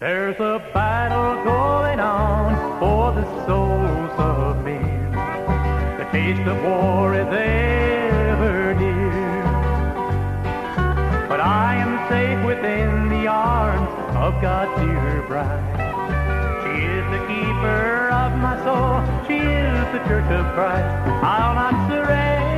There's a battle going on for the souls of men. The taste of war is ever near. But I am safe within the arms of God's dear bride. She is the keeper of my soul. She is the church of Christ. I'll not surrender.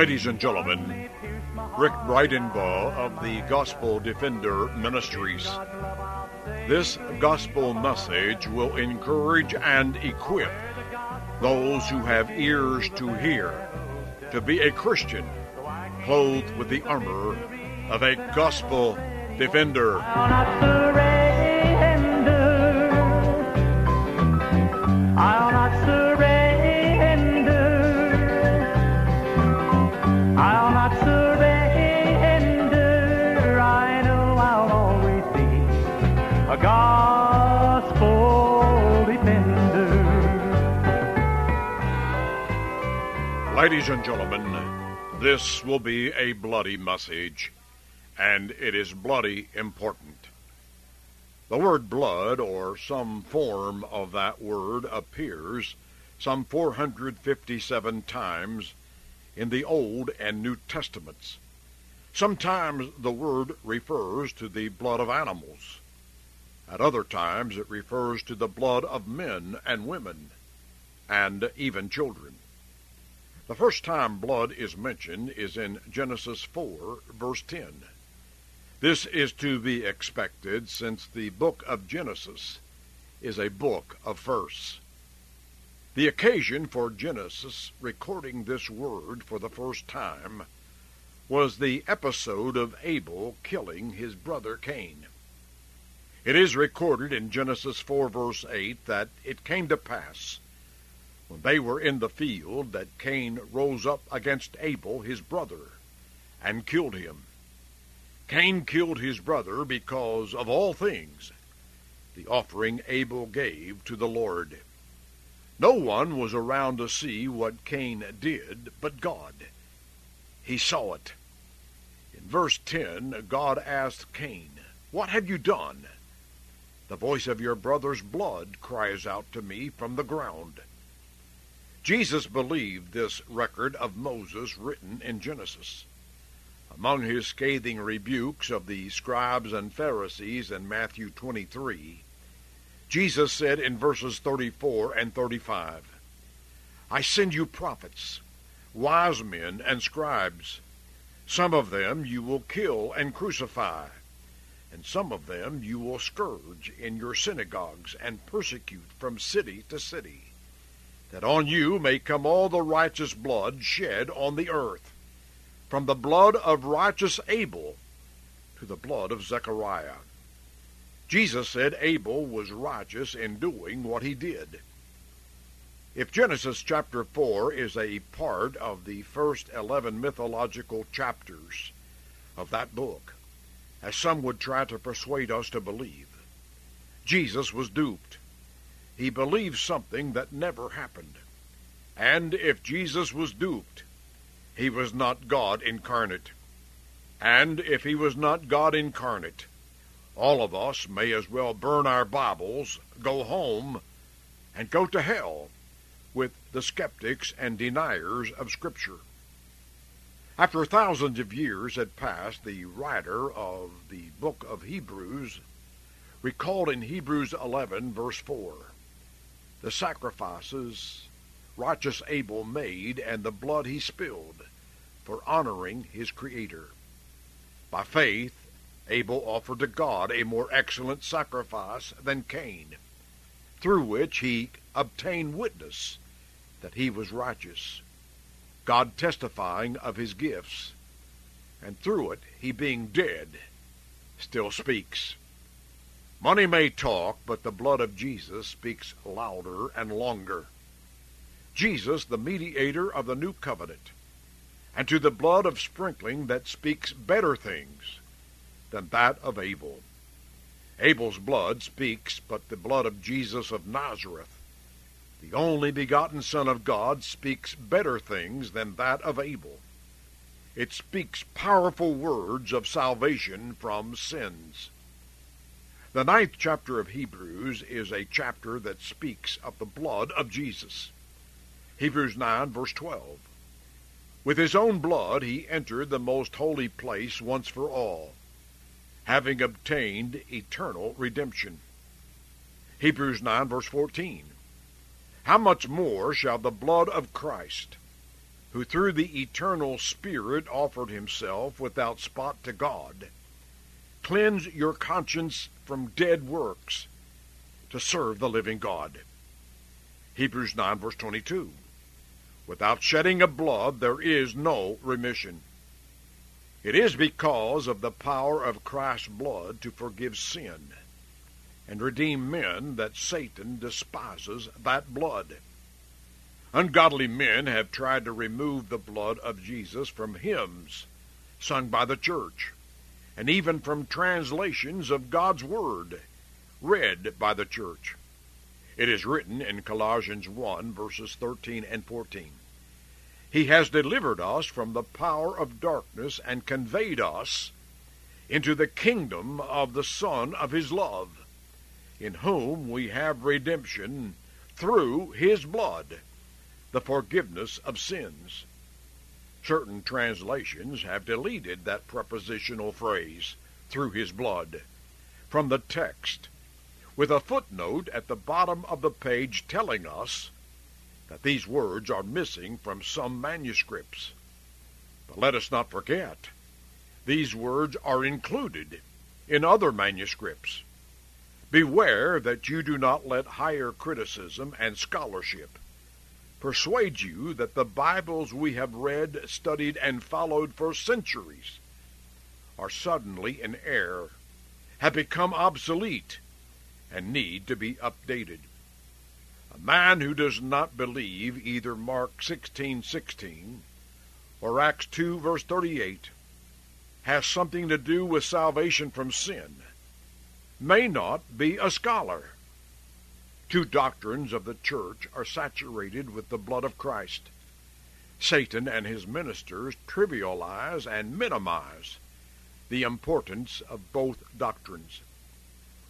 Ladies and gentlemen, Rick Bridenbaugh of the Gospel Defender Ministries. This gospel message will encourage and equip those who have ears to hear to be a Christian clothed with the armor of a gospel defender. Ladies and gentlemen, this will be a bloody message, and it is bloody important. The word blood, or some form of that word, appears some 457 times in the Old and New Testaments. Sometimes the word refers to the blood of animals. At other times it refers to the blood of men and women, and even children. The first time blood is mentioned is in Genesis 4, verse 10. This is to be expected since the book of Genesis is a book of firsts. The occasion for Genesis recording this word for the first time was the episode of Abel killing his brother Cain. It is recorded in Genesis 4, verse 8, that it came to pass when they were in the field that Cain rose up against Abel his brother and killed him. Cain killed his brother because of all things the offering Abel gave to the Lord. No one was around to see what Cain did but God. He saw it. In verse 10, God asked Cain, What have you done? The voice of your brother's blood cries out to me from the ground. Jesus believed this record of Moses written in Genesis. Among his scathing rebukes of the scribes and Pharisees in Matthew 23, Jesus said in verses 34 and 35, I send you prophets, wise men, and scribes. Some of them you will kill and crucify, and some of them you will scourge in your synagogues and persecute from city to city that on you may come all the righteous blood shed on the earth, from the blood of righteous Abel to the blood of Zechariah. Jesus said Abel was righteous in doing what he did. If Genesis chapter 4 is a part of the first 11 mythological chapters of that book, as some would try to persuade us to believe, Jesus was duped he believed something that never happened. And if Jesus was duped, he was not God incarnate. And if he was not God incarnate, all of us may as well burn our Bibles, go home, and go to hell with the skeptics and deniers of Scripture. After thousands of years had passed, the writer of the book of Hebrews recalled in Hebrews 11, verse 4, the sacrifices righteous Abel made and the blood he spilled for honoring his Creator. By faith, Abel offered to God a more excellent sacrifice than Cain, through which he obtained witness that he was righteous, God testifying of his gifts, and through it, he being dead, still speaks. Money may talk, but the blood of Jesus speaks louder and longer. Jesus, the mediator of the new covenant, and to the blood of sprinkling that speaks better things than that of Abel. Abel's blood speaks, but the blood of Jesus of Nazareth, the only begotten Son of God, speaks better things than that of Abel. It speaks powerful words of salvation from sins. The ninth chapter of Hebrews is a chapter that speaks of the blood of Jesus. Hebrews 9, verse 12. With his own blood he entered the most holy place once for all having obtained eternal redemption. Hebrews 9, verse 14. How much more shall the blood of Christ, who through the eternal Spirit offered himself without spot to God, cleanse your conscience from dead works to serve the living God? Hebrews 9, verse 22. Without shedding of blood there is no remission. It is because of the power of Christ's blood to forgive sin and redeem men that Satan despises that blood. Ungodly men have tried to remove the blood of Jesus from hymns sung by the church, and even from translations of God's Word read by the church. It is written in Colossians 1, verses 13 and 14. He has delivered us from the power of darkness and conveyed us into the kingdom of the Son of His love, in whom we have redemption through His blood, the forgiveness of sins. Certain translations have deleted that prepositional phrase, through His blood, from the text, with a footnote at the bottom of the page telling us that these words are missing from some manuscripts. But let us not forget, these words are included in other manuscripts. Beware that you do not let higher criticism and scholarship persuade you that the Bibles we have read, studied, and followed for centuries are suddenly in error, have become obsolete, and need to be updated. A man who does not believe either Mark 16:16 or Acts 2 verse 38 has something to do with salvation from sin may not be a scholar. Two doctrines of the church are saturated with the blood of Christ. Satan and his ministers trivialize and minimize the importance of both doctrines.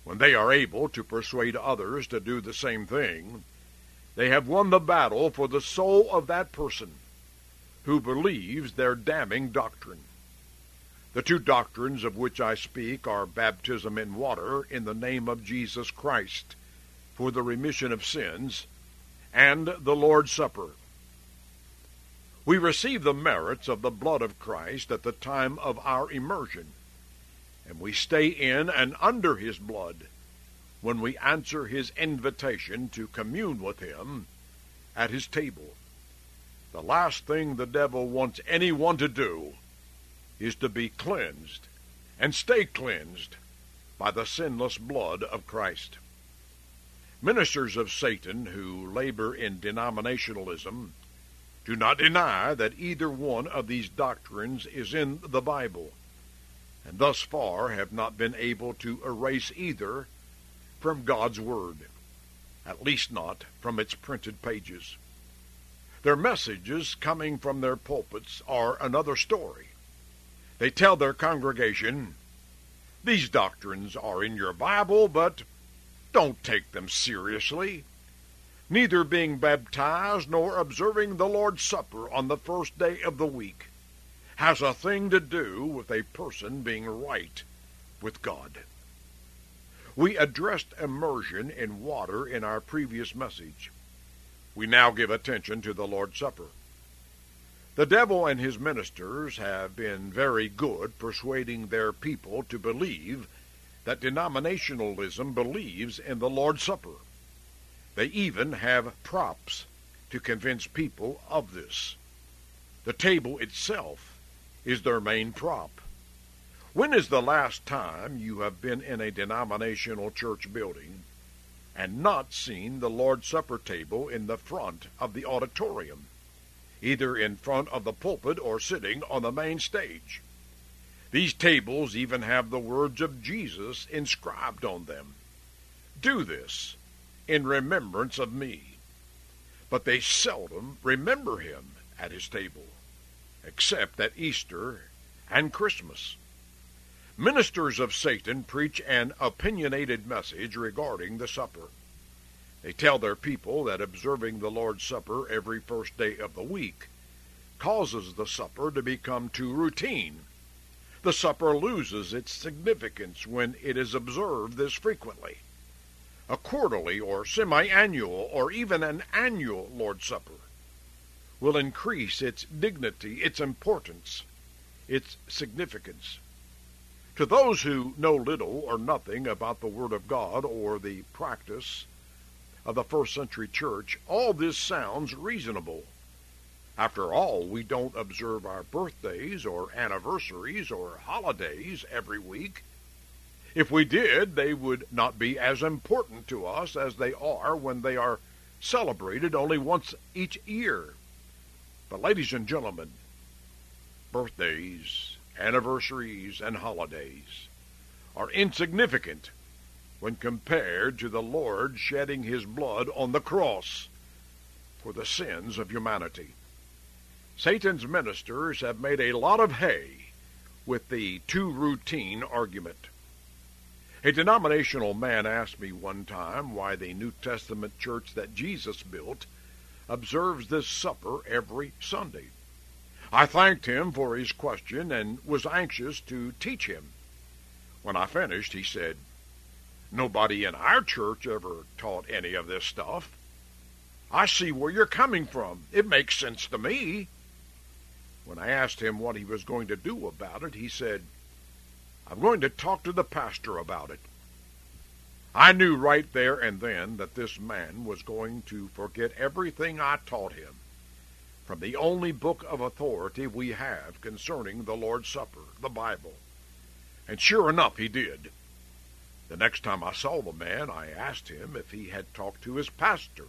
When they are able to persuade others to do the same thing, they have won the battle for the soul of that person who believes their damning doctrine. The two doctrines of which I speak are baptism in water in the name of Jesus Christ for the remission of sins and the Lord's Supper. We receive the merits of the blood of Christ at the time of our immersion, and we stay in and under his blood when we answer his invitation to commune with him at his table. The last thing the devil wants anyone to do is to be cleansed and stay cleansed by the sinless blood of Christ. Ministers of Satan who labor in denominationalism do not deny that either one of these doctrines is in the Bible, and thus far have not been able to erase either from God's Word, at least not from its printed pages. Their messages coming from their pulpits are another story. They tell their congregation, These doctrines are in your Bible, but don't take them seriously. Neither being baptized nor observing the Lord's Supper on the first day of the week has a thing to do with a person being right with God. We addressed immersion in water in our previous message. We now give attention to the Lord's Supper. The devil and his ministers have been very good persuading their people to believe that denominationalism believes in the Lord's Supper. They even have props to convince people of this. The table itself is their main prop. When is the last time you have been in a denominational church building and not seen the Lord's Supper table in the front of the auditorium? either in front of the pulpit or sitting on the main stage. These tables even have the words of Jesus inscribed on them. Do this in remembrance of me. But they seldom remember him at his table, except at Easter and Christmas. Ministers of Satan preach an opinionated message regarding the supper. They tell their people that observing the Lord's Supper every first day of the week causes the supper to become too routine. The supper loses its significance when it is observed this frequently. A quarterly or semi-annual or even an annual Lord's Supper will increase its dignity, its importance, its significance. To those who know little or nothing about the Word of God or the practice of the first century church, all this sounds reasonable. After all, we don't observe our birthdays or anniversaries or holidays every week. If we did, they would not be as important to us as they are when they are celebrated only once each year. But, ladies and gentlemen, birthdays, anniversaries, and holidays are insignificant when compared to the Lord shedding his blood on the cross for the sins of humanity. Satan's ministers have made a lot of hay with the too routine argument. A denominational man asked me one time why the New Testament church that Jesus built observes this supper every Sunday. I thanked him for his question and was anxious to teach him. When I finished, he said, Nobody in our church ever taught any of this stuff. I see where you're coming from. It makes sense to me. When I asked him what he was going to do about it, he said, I'm going to talk to the pastor about it. I knew right there and then that this man was going to forget everything I taught him from the only book of authority we have concerning the Lord's Supper, the Bible. And sure enough, he did. The next time I saw the man, I asked him if he had talked to his pastor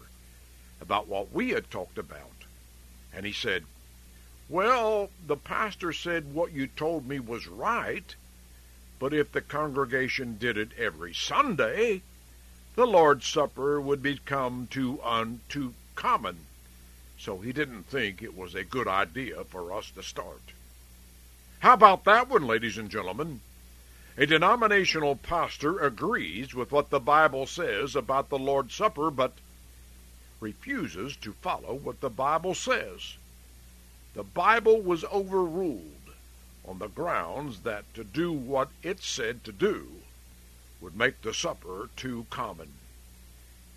about what we had talked about. And he said, Well, the pastor said what you told me was right, but if the congregation did it every Sunday, the Lord's Supper would become too un too common so he didn't think it was a good idea for us to start. How about that one, ladies and gentlemen? A denominational pastor agrees with what the Bible says about the Lord's Supper, but refuses to follow what the Bible says. The Bible was overruled on the grounds that to do what it said to do would make the supper too common.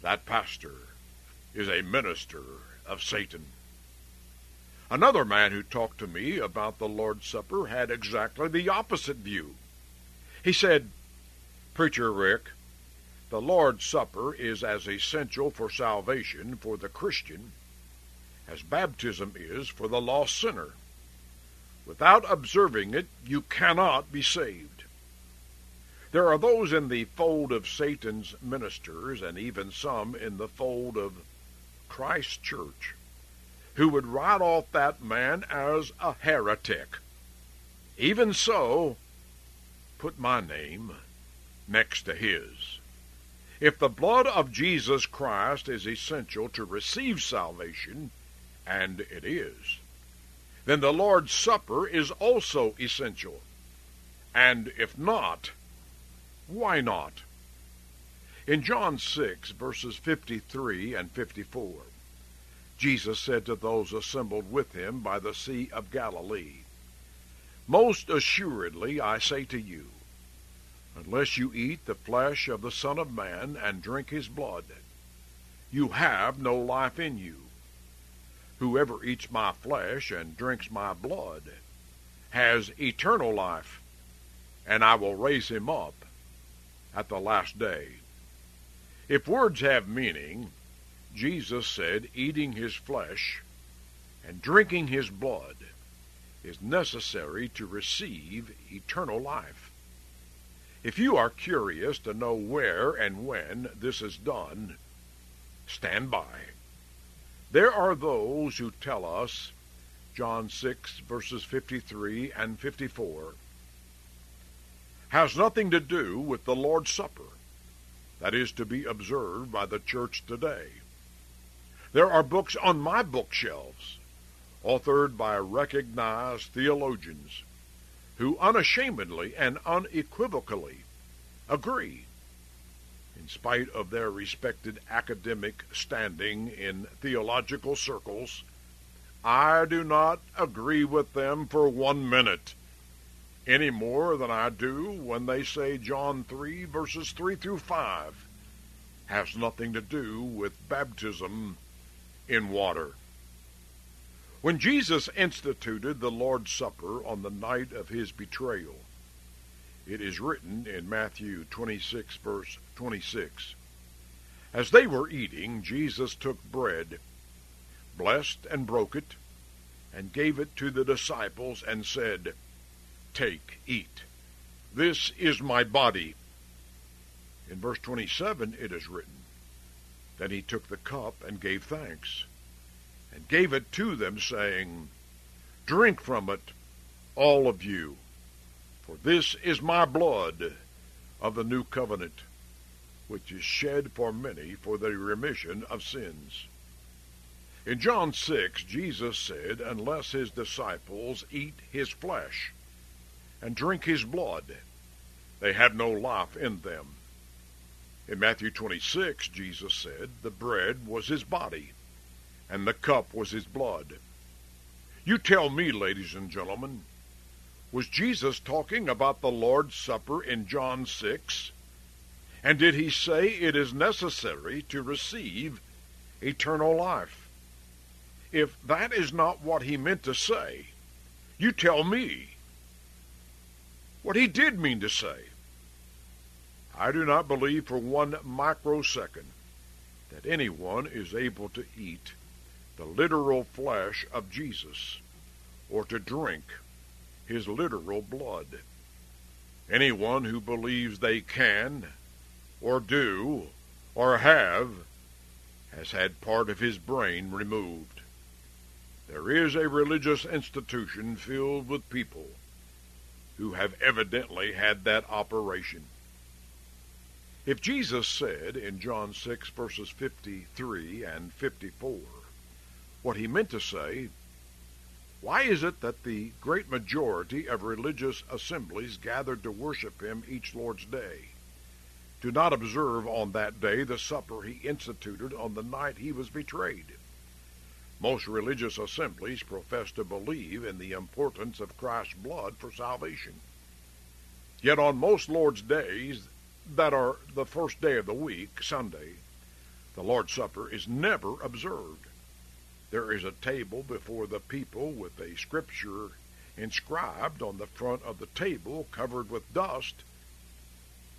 That pastor is a minister of Satan. Another man who talked to me about the Lord's Supper had exactly the opposite view. He said, Preacher Rick, the Lord's Supper is as essential for salvation for the Christian as baptism is for the lost sinner. Without observing it, you cannot be saved. There are those in the fold of Satan's ministers, and even some in the fold of Christ Church who would write off that man as a heretic. Even so, put my name next to his. If the blood of Jesus Christ is essential to receive salvation, and it is, then the Lord's Supper is also essential. And if not, why not? In John 6, verses 53 and 54, Jesus said to those assembled with him by the Sea of Galilee, Most assuredly I say to you, unless you eat the flesh of the Son of Man and drink his blood, you have no life in you. Whoever eats my flesh and drinks my blood has eternal life, and I will raise him up at the last day. If words have meaning, Jesus said eating his flesh and drinking his blood is necessary to receive eternal life. If you are curious to know where and when this is done, stand by. There are those who tell us John 6, verses 53 and 54, has nothing to do with the Lord's Supper that is to be observed by the church today. There are books on my bookshelves, authored by recognized theologians, who unashamedly and unequivocally agree, in spite of their respected academic standing in theological circles, I do not agree with them for one minute, any more than I do when they say John 3, verses 3 through 5, has nothing to do with baptism in water. When Jesus instituted the Lord's Supper on the night of his betrayal, it is written in Matthew 26, verse 26. As they were eating, Jesus took bread, blessed and broke it, and gave it to the disciples, and said, Take, eat. This is my body. In verse 27 it is written, Then he took the cup and gave thanks, and gave it to them, saying, Drink from it, all of you, for this is my blood of the new covenant, which is shed for many for the remission of sins. In John 6, Jesus said, Unless his disciples eat his flesh and drink his blood, they have no life in them. In Matthew 26, Jesus said, The bread was his body, and the cup was his blood. You tell me, ladies and gentlemen, was Jesus talking about the Lord's Supper in John 6? And did he say it is necessary to receive eternal life? If that is not what he meant to say, you tell me what he did mean to say. I do not believe for one microsecond that anyone is able to eat the literal flesh of Jesus or to drink his literal blood. Anyone who believes they can, or do, or have, has had part of his brain removed. There is a religious institution filled with people who have evidently had that operation. If Jesus said in John 6, verses 53 and 54, what he meant to say, why is it that the great majority of religious assemblies gathered to worship him each Lord's day do not observe on that day the supper he instituted on the night he was betrayed? Most religious assemblies profess to believe in the importance of Christ's blood for salvation. Yet on most Lord's days, that are the first day of the week, Sunday, the Lord's Supper is never observed. There is a table before the people with a scripture inscribed on the front of the table covered with dust,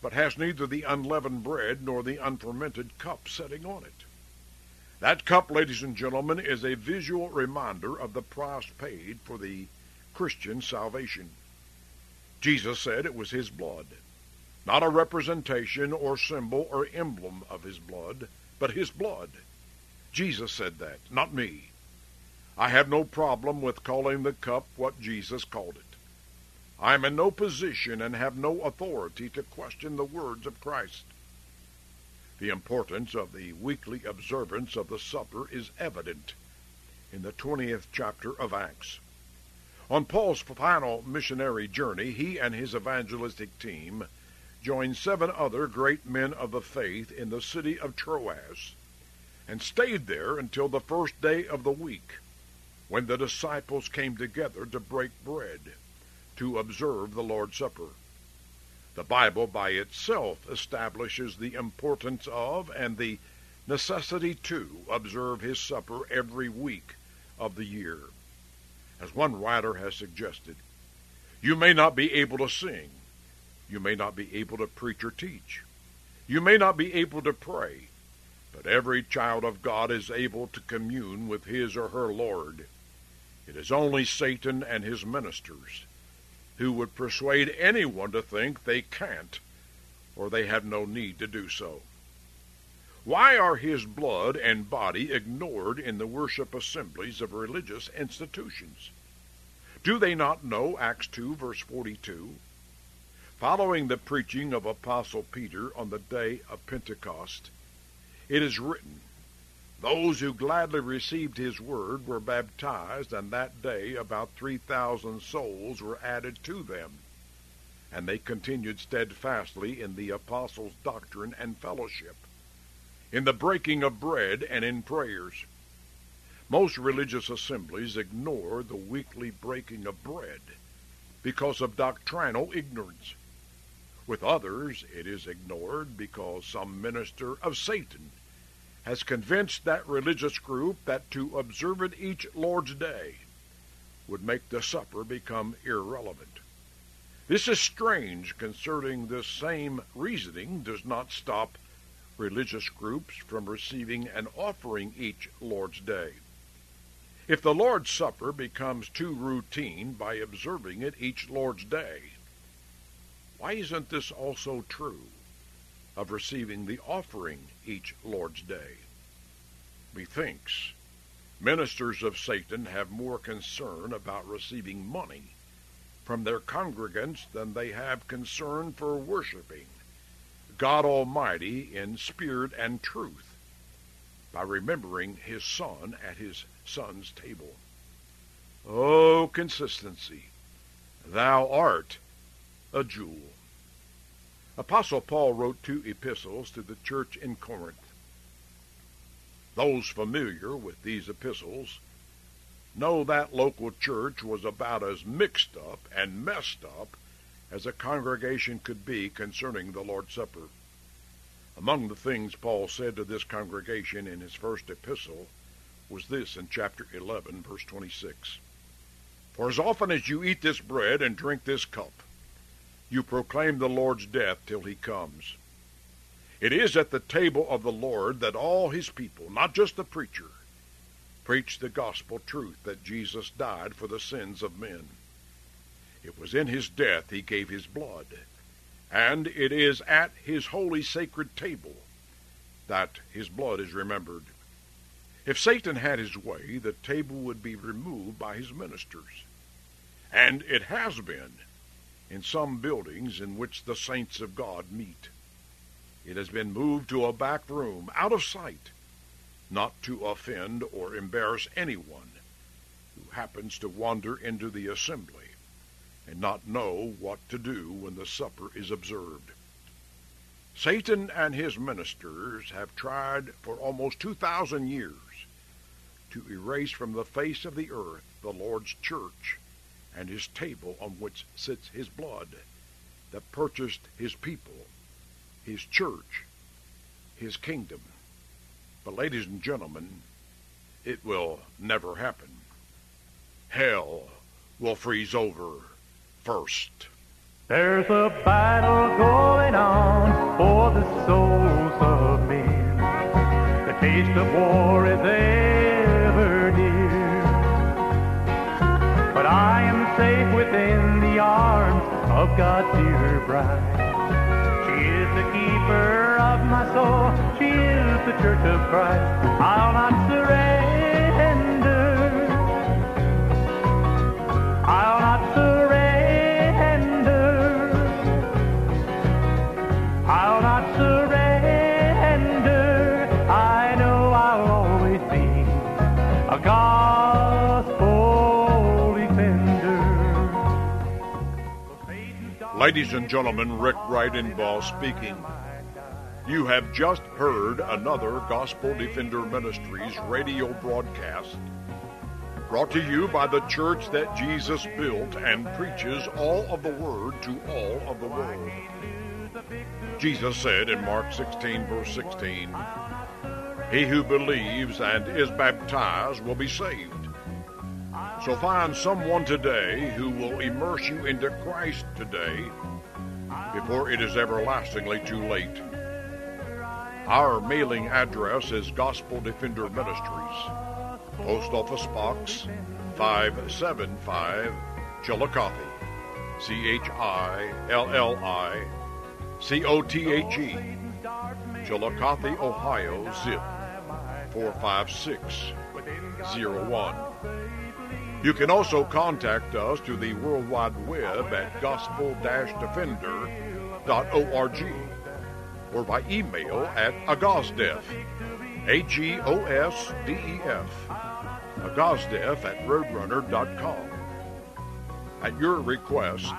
but has neither the unleavened bread nor the unfermented cup setting on it. That cup, ladies and gentlemen, is a visual reminder of the price paid for the Christian salvation. Jesus said it was his blood, not a representation or symbol or emblem of his blood, but his blood. Jesus said that, not me. I have no problem with calling the cup what Jesus called it. I am in no position and have no authority to question the words of Christ. The importance of the weekly observance of the supper is evident in the 20th chapter of Acts. On Paul's final missionary journey, he and his evangelistic team joined seven other great men of the faith in the city of Troas and stayed there until the first day of the week, when the disciples came together to break bread, to observe the Lord's Supper. The Bible by itself establishes the importance of and the necessity to observe his supper every week of the year. As one writer has suggested, you may not be able to sing, you may not be able to preach or teach, you may not be able to pray, but every child of God is able to commune with his or her Lord. It is only Satan and his ministers who would persuade anyone to think they can't or they have no need to do so. Why are his blood and body ignored in the worship assemblies of religious institutions? Do they not know Acts 2, verse 42? Following the preaching of Apostle Peter on the day of Pentecost, it is written, Those who gladly received his word were baptized, and that day about 3,000 souls were added to them. And they continued steadfastly in the apostles' doctrine and fellowship in the breaking of bread and in prayers. Most religious assemblies ignore the weekly breaking of bread because of doctrinal ignorance. With others, it is ignored because some minister of Satan has convinced that religious group that to observe it each Lord's Day would make the supper become irrelevant. This is strange concerning this same reasoning does not stop religious groups from receiving an offering each Lord's Day. If the Lord's Supper becomes too routine by observing it each Lord's Day, why isn't this also true of receiving the offering each Lord's Day? Methinks ministers of Satan have more concern about receiving money from their congregants than they have concern for worshiping God Almighty in spirit and truth by remembering his Son at his Son's table. O consistency, thou art a jewel. Apostle Paul wrote two epistles to the church in Corinth. Those familiar with these epistles know that local church was about as mixed up and messed up as a congregation could be concerning the Lord's Supper. Among the things Paul said to this congregation in his first epistle was this in chapter 11, verse 26. For as often as you eat this bread and drink this cup, you proclaim the Lord's death till he comes. It is at the table of the Lord that all his people, not just the preacher, preach the gospel truth that Jesus died for the sins of men. It was in his death he gave his blood, and it is at his holy sacred table that his blood is remembered. If Satan had his way, the table would be removed by his ministers. And it has been in some buildings in which the saints of God meet. It has been moved to a back room, out of sight, not to offend or embarrass anyone who happens to wander into the assembly and not know what to do when the supper is observed. Satan and his ministers have tried for almost 2,000 years to erase from the face of the earth the Lord's church and his table on which sits his blood that purchased his people, his church, his kingdom. But, ladies and gentlemen, it will never happen. Hell will freeze over first. There's a battle going on for the souls of men. The taste of war is ever within the arms of God's dear bride. She is the keeper of my soul. She is the church of Christ. I'll not surrender. Ladies and gentlemen, Rick Bridenbaugh speaking. You have just heard another Gospel Defender Ministries radio broadcast brought to you by the church that Jesus built and preaches all of the Word to all of the world. Jesus said in Mark 16, verse 16, He who believes and is baptized will be saved. So find someone today who will immerse you into Christ today before it is everlastingly too late. Our mailing address is Gospel Defender Ministries, Post Office Box 575, Chillicothe, C H I L L I C O T H E, Chillicothe, Ohio, zip 45601. You can also contact us through the World Wide Web at gospel-defender.org or by email at agosdef, A-G-O-S-D-E-F, agosdef at roadrunner.com. At your request,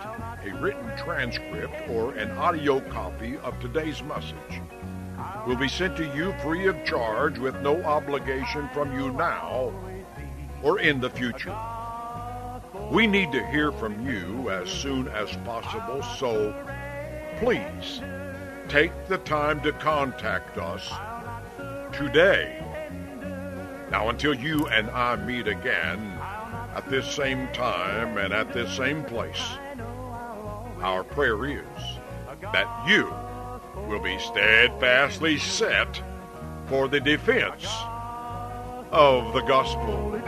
a written transcript or an audio copy of today's message will be sent to you free of charge with no obligation from you now or in the future. We need to hear from you as soon as possible, so please take the time to contact us today. Now, until you and I meet again at this same time and at this same place, our prayer is that you will be steadfastly set for the defense of the gospel.